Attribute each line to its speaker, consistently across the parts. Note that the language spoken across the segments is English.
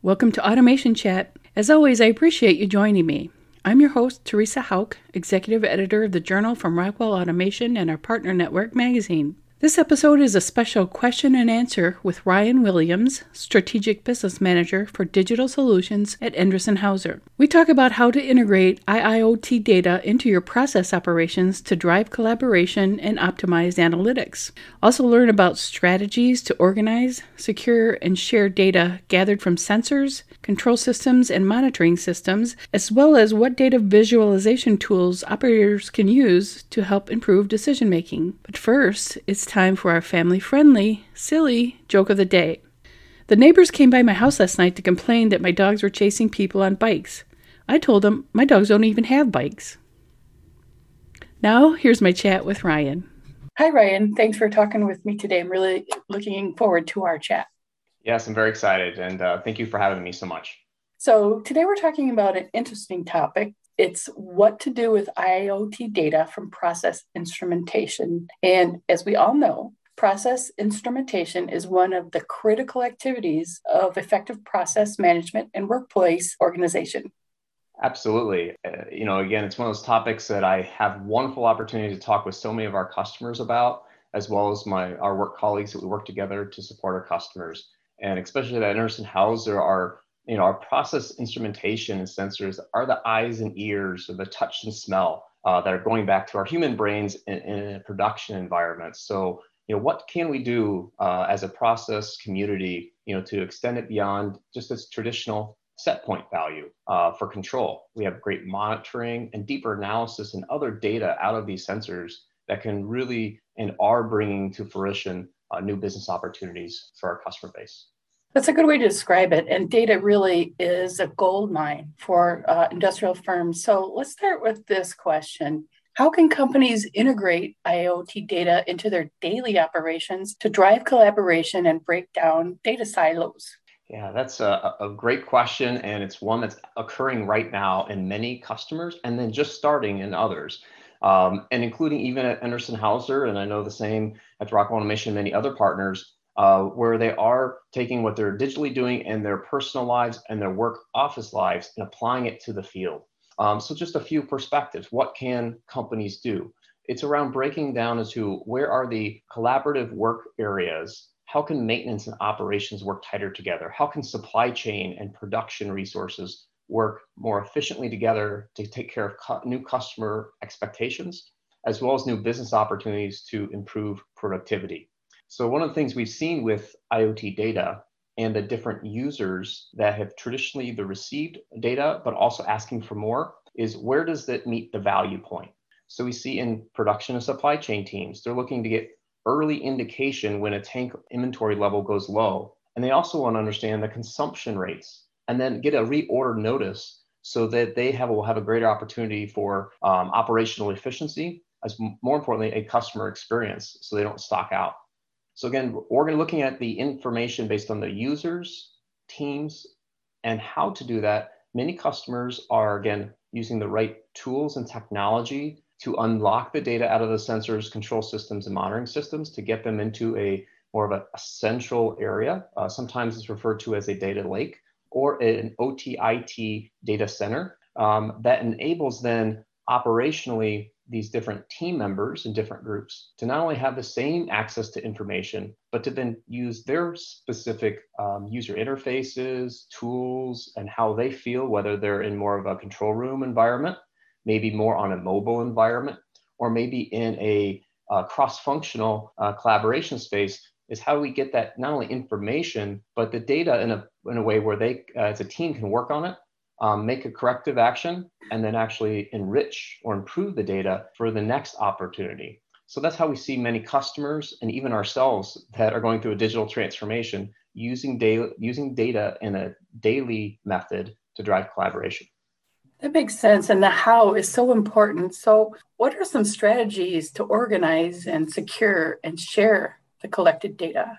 Speaker 1: Welcome to Automation Chat. As always, I appreciate you joining me. I'm your host, Theresa Houck, Executive Editor of the Journal from Rockwell Automation and our partner network magazine. This episode is a special question and answer with Ryan Williams, Strategic Business Manager for Digital Solutions at Endress Hauser. We talk about how to integrate IIoT data into your process operations to drive collaboration and optimize analytics. Also, learn about strategies to organize, secure, and share data gathered from sensors, control systems, and monitoring systems, as well as what data visualization tools operators can use to help improve decision making. But first, it's time for our family friendly, silly joke of the day. The neighbors came by my house last night to complain that my dogs were chasing people on bikes. I told them my dogs don't even have bikes. Now, here's my chat with Ryan. Hi, Ryan. Thanks for talking with me today. I'm really looking forward to our chat.
Speaker 2: Yes, I'm very excited, and uh, thank you for having me so much.
Speaker 1: So, today we're talking about an interesting topic it's what to do with IoT data from process instrumentation. And as we all know, process instrumentation is one of the critical activities of effective process management and workplace organization.
Speaker 2: Absolutely. Uh, you know, again, it's one of those topics that I have wonderful opportunity to talk with so many of our customers about, as well as my our work colleagues that we work together to support our customers. And especially at Endress Hauser, our you know, our process instrumentation and sensors are the eyes and ears or the touch and smell uh, that are going back to our human brains in, in a production environment. So, you know, what can we do uh, as a process community, you know, to extend it beyond just this traditional set point value uh, for control? We have great monitoring and deeper analysis and other data out of these sensors that can really and are bringing to fruition uh, new business opportunities for our customer base.
Speaker 1: That's a good way to describe it. And data really is a gold mine for uh, industrial firms. So let's start with this question. How can companies integrate IoT data into their daily operations to drive collaboration and break down data silos?
Speaker 2: Yeah, that's a, a great question. And it's one that's occurring right now in many customers and then just starting in others. Um, and including even at Endress Hauser, and I know the same at Rockwell Automation, many other partners, uh, where they are taking what they're digitally doing in their personal lives and their work office lives and applying it to the field. Um, so just a few perspectives. What can companies do? It's around breaking down into where are the collaborative work areas? How can maintenance and operations work tighter together? How can supply chain and production resources work more efficiently together to take care of cu- new customer expectations, as well as new business opportunities to improve productivity? So one of the things we've seen with IoT data and the different users that have traditionally either received data but also asking for more is where does that meet the value point? So we see in production and supply chain teams, they're looking to get early indication when a tank inventory level goes low. And they also want to understand the consumption rates and then get a reorder notice so that they have will have a greater opportunity for um, operational efficiency as more importantly a customer experience so they don't stock out so again, we're looking at the information based on the users, teams, and how to do that. Many customers are again using the right tools and technology to unlock the data out of the sensors, control systems, and monitoring systems to get them into a more of a, a central area. Uh, sometimes it's referred to as a data lake or an OTIT data center um, that enables then operationally these different team members in different groups to not only have the same access to information, but to then use their specific um, user interfaces, tools, and how they feel, whether they're in more of a control room environment, maybe more on a mobile environment, or maybe in a uh, cross-functional uh, collaboration space is how we get that not only information, but the data in a, in a way where they, uh, as a team, can work on it um, make a corrective action, and then actually enrich or improve the data for the next opportunity. So that's how we see many customers and even ourselves that are going through a digital transformation using data, using data in a daily method to drive collaboration.
Speaker 1: That makes sense. And the how is so important. So, what are some strategies to organize and secure and share the collected data?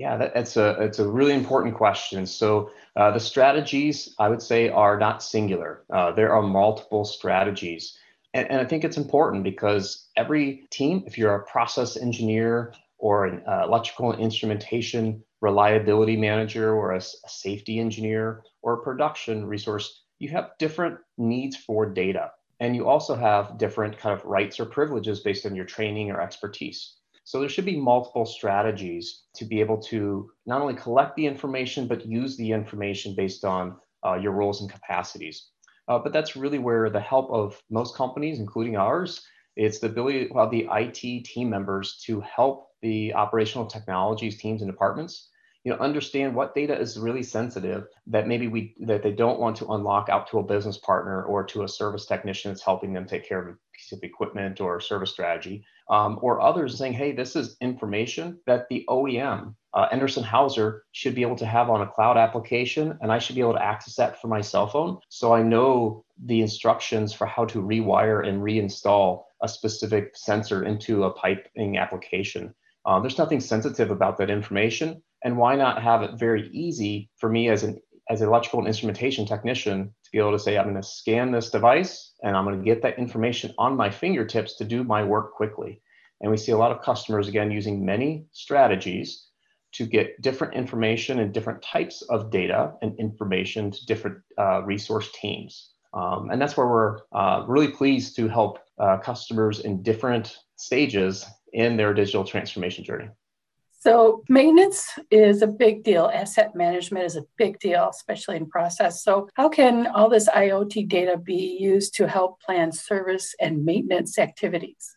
Speaker 2: Yeah, that, that's a it's a really important question. So uh, the strategies I would say are not singular. Uh, there are multiple strategies. And, and I think it's important because every team, if you're a process engineer or an uh, electrical instrumentation reliability manager or a, a safety engineer or a production resource, you have different needs for data. And you also have different kind of rights or privileges based on your training or expertise. So there should be multiple strategies to be able to not only collect the information, but use the information based on uh, your roles and capacities. Uh, but that's really where the help of most companies, including ours, it's the ability of the IT team members to help the operational technologies teams and departments you know understand what data is really sensitive that maybe we that they don't want to unlock out to a business partner or to a service technician that's helping them take care of piece of equipment or service strategy um, or others saying hey this is information that the oem uh, Endress Hauser should be able to have on a cloud application and i should be able to access that from my cell phone. So i know the instructions for how to rewire and reinstall a specific sensor into a piping application. Uh, there's nothing sensitive about that information and why not have it very easy for me as an as an electrical and instrumentation technician to be able to say i'm going to scan this device and i'm going to get that information on my fingertips to do my work quickly. And we see a lot of customers again using many strategies to get different information and different types of data and information to different uh, resource teams. Um, and that's where we're uh, really pleased to help uh, customers in different stages in their digital transformation journey
Speaker 1: so, maintenance is a big deal. Asset management is a big deal, especially in process. So, how can all this IoT data be used to help plan service and maintenance activities?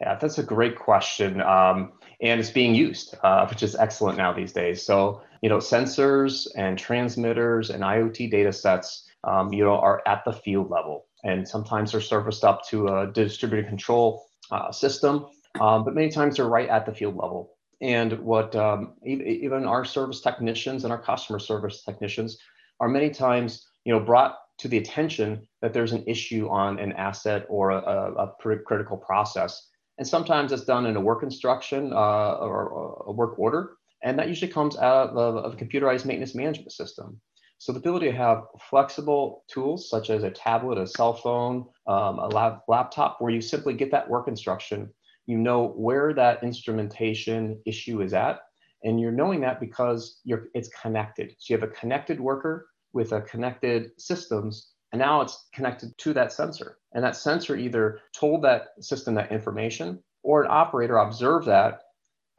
Speaker 2: Yeah, that's a great question. Um, and it's being used, uh, which is excellent now these days. So, you know, sensors and transmitters and IoT data sets, um, you know, are at the field level. And sometimes they're surfaced up to a distributed control uh, system, um, but many times they're right at the field level and what um, even our service technicians and our customer service technicians are many times you know brought to the attention that there's an issue on an asset or a, a critical process. And sometimes it's done in a work instruction uh, or a work order and that usually comes out of, of a computerized maintenance management system. So the ability to have flexible tools such as a tablet, a cell phone, um, a lap- laptop, where you simply get that work instruction you know where that instrumentation issue is at and you're knowing that because it's connected. So you have a connected worker with a connected systems and now it's connected to that sensor. And that sensor either told that system that information or an operator observed that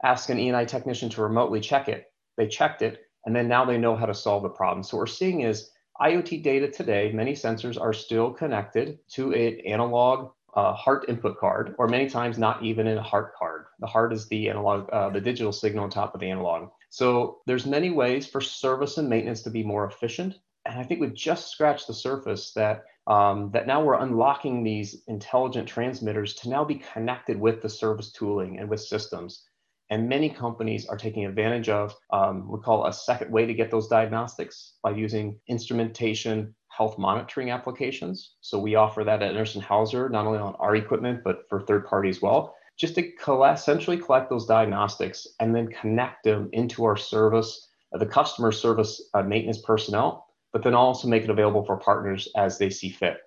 Speaker 2: ask an E&I technician to remotely check it. They checked it and then now they know how to solve the problem. So what we're seeing is IoT data today, many sensors are still connected to an analog uh, HART input card, or many times not even in a HART card. The HART is the analog, uh, the digital signal on top of the analog. So there's many ways for service and maintenance to be more efficient. And I think we've just scratched the surface that um, that now we're unlocking these intelligent transmitters to now be connected with the service tooling and with systems. And many companies are taking advantage of um, we call a second way to get those diagnostics by using instrumentation health monitoring applications. So we offer that at Endress Hauser, not only on our equipment, but for third party as well, just to collect, essentially collect those diagnostics and then connect them into our service, uh, the customer service uh, maintenance personnel, but then also make it available for partners as they see fit.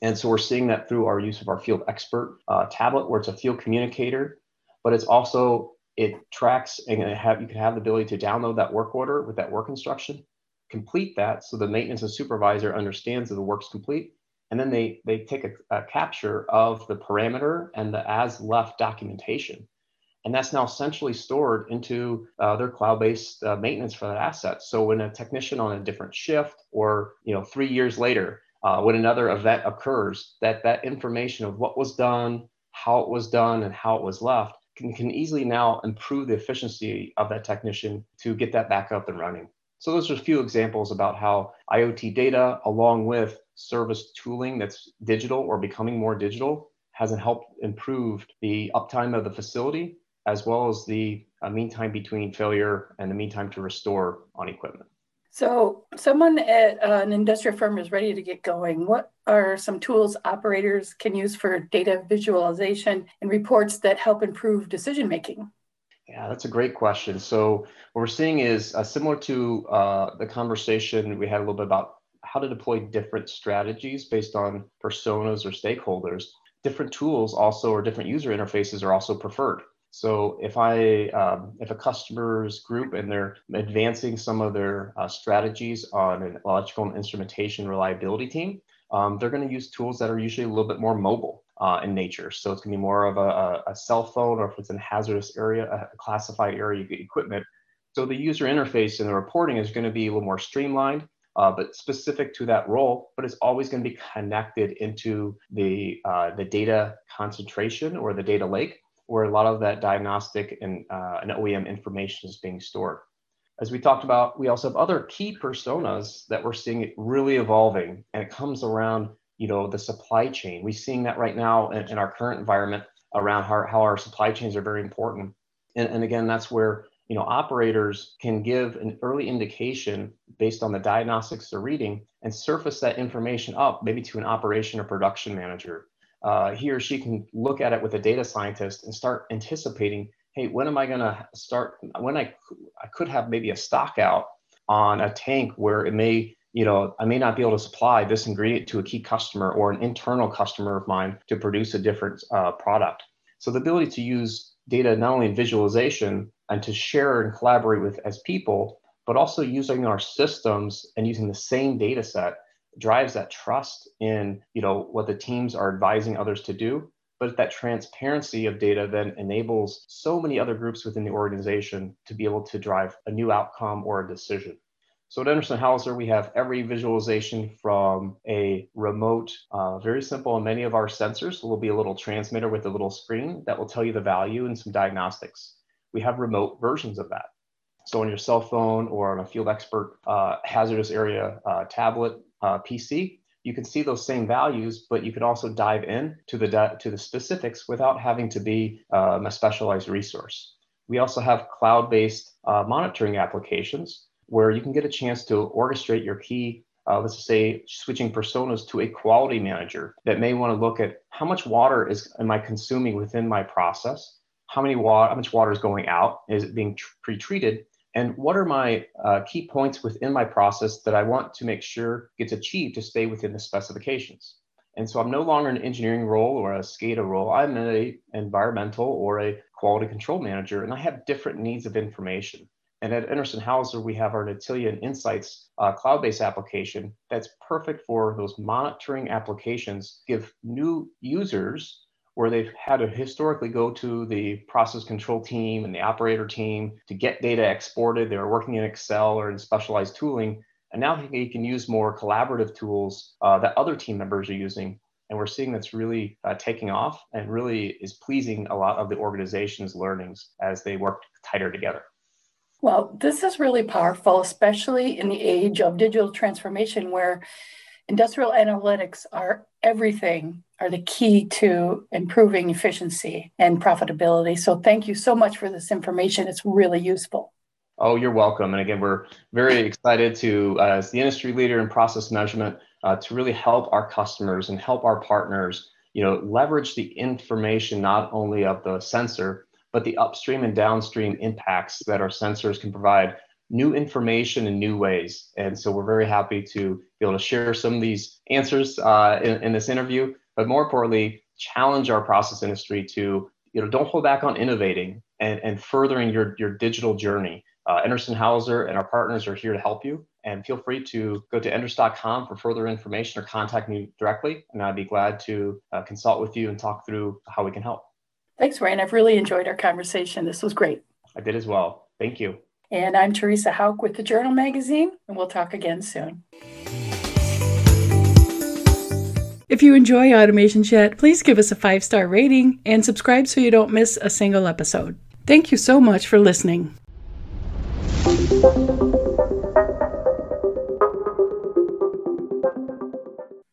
Speaker 2: And so we're seeing that through our use of our Field Xpert uh, tablet, where it's a field communicator, but it's also it tracks and have you can have the ability to download that work order with that work instruction complete that so the maintenance and supervisor understands that the work's complete. And then they they take a, a capture of the parameter and the as left documentation. And that's now essentially stored into uh, their cloud-based uh, maintenance for that asset. So when a technician on a different shift or you know three years later uh, when another event occurs that that information of what was done how it was done and how it was left can, can easily now improve the efficiency of that technician to get that back up and running so those are a few examples about how IoT data, along with service tooling that's digital or becoming more digital, has helped improve the uptime of the facility as well as the uh, mean time between failure and the mean time to restore on equipment.
Speaker 1: So, someone at uh, an industrial firm is ready to get going. What are some tools operators can use for data visualization and reports that help improve decision making?
Speaker 2: Yeah, that's a great question. So what we're seeing is uh, similar to uh, the conversation we had a little bit about how to deploy different strategies based on personas or stakeholders. different tools also or different user interfaces are also preferred. So if I um, if a customer's group and they're advancing some of their uh, strategies on an electrical and instrumentation reliability team, um, they're going to use tools that are usually a little bit more mobile uh, in nature. So it's going to be more of a, a, cell phone, or if it's in hazardous area, a classified area equipment. So the user interface and the reporting is going to be a little more streamlined uh, but specific to that role, but it's always going to be connected into the, uh, the data concentration or the data lake, where a lot of that diagnostic and, uh, and OEM information is being stored. As we talked about, we also have other key personas that we're seeing really evolving, and it comes around you know the supply chain. We're seeing that right now in, in our current environment around how, how our supply chains are very important. And, and again, that's where you know, operators can give an early indication based on the diagnostics they're reading and surface that information up maybe to an operation or production manager. Uh, he or she can look at it with a data scientist and start anticipating, hey, when am I going to start? When I, I could have maybe a stock out on a tank where it may, you know, I may not be able to supply this ingredient to a key customer or an internal customer of mine to produce a different uh, product. So the ability to use data not only in visualization and to share and collaborate with as people, but also using our systems and using the same data set drives that trust in you know what the teams are advising others to do but that transparency of data then enables so many other groups within the organization to be able to drive a new outcome or a decision so at Endress Hauser, we have every visualization from a remote, uh, very simple, and many of our sensors will be a little transmitter with a little screen that will tell you the value and some diagnostics. We have remote versions of that. So on your cell phone or on a Field Xpert uh, hazardous area uh, tablet uh, PC, you can see those same values, but you can also dive in to the, to the specifics without having to be um, a specialized resource. We also have cloud-based uh, monitoring applications where you can get a chance to orchestrate your key uh, let's say switching personas to a quality manager that may want to look at how much water is am I consuming within my process, how many water, how much water is going out, is it being tr- pre-treated, and what are my uh, key points within my process that I want to make sure gets achieved to stay within the specifications. And so I'm no longer an engineering role or a SCADA role. I'm an environmental or a quality control manager, and I have different needs of information. And at Endress Hauser, we have our Netilion Insights uh, cloud-based application that's perfect for those monitoring applications, give new users where they've had to historically go to the process control team and the operator team to get data exported. They were working in Excel or in specialized tooling. And now they can use more collaborative tools uh, that other team members are using. And we're seeing that's really uh, taking off and really is pleasing a lot of the organization's learnings as they work tighter together.
Speaker 1: Well, this is really powerful, especially in the age of digital transformation where industrial analytics are everything, are the key to improving efficiency and profitability. So, thank you so much for this information. It's really useful.
Speaker 2: Oh, you're welcome. And again, we're very excited to, uh, as the industry leader in process measurement, uh, to really help our customers and help our partners, you know, leverage the information not only of the sensor, but the upstream and downstream impacts that our sensors can provide new information in new ways. And so we're very happy to be able to share some of these answers uh, in, in this interview, but more importantly, challenge our process industry to, you know, don't hold back on innovating and, and furthering your, your digital journey. Uh, Endress Hauser and our partners are here to help you. And feel free to go to endress.com for further information or contact me directly. And I'd be glad to uh, consult with you and talk through how we can help.
Speaker 1: Thanks, Ryan. I've really enjoyed our conversation. This was great.
Speaker 2: I did as well. Thank you.
Speaker 1: And I'm Theresa Houck with the Journal Magazine, and we'll talk again soon. If you enjoy Automation Chat, please give us a five star rating and subscribe so you don't miss a single episode. Thank you so much for listening.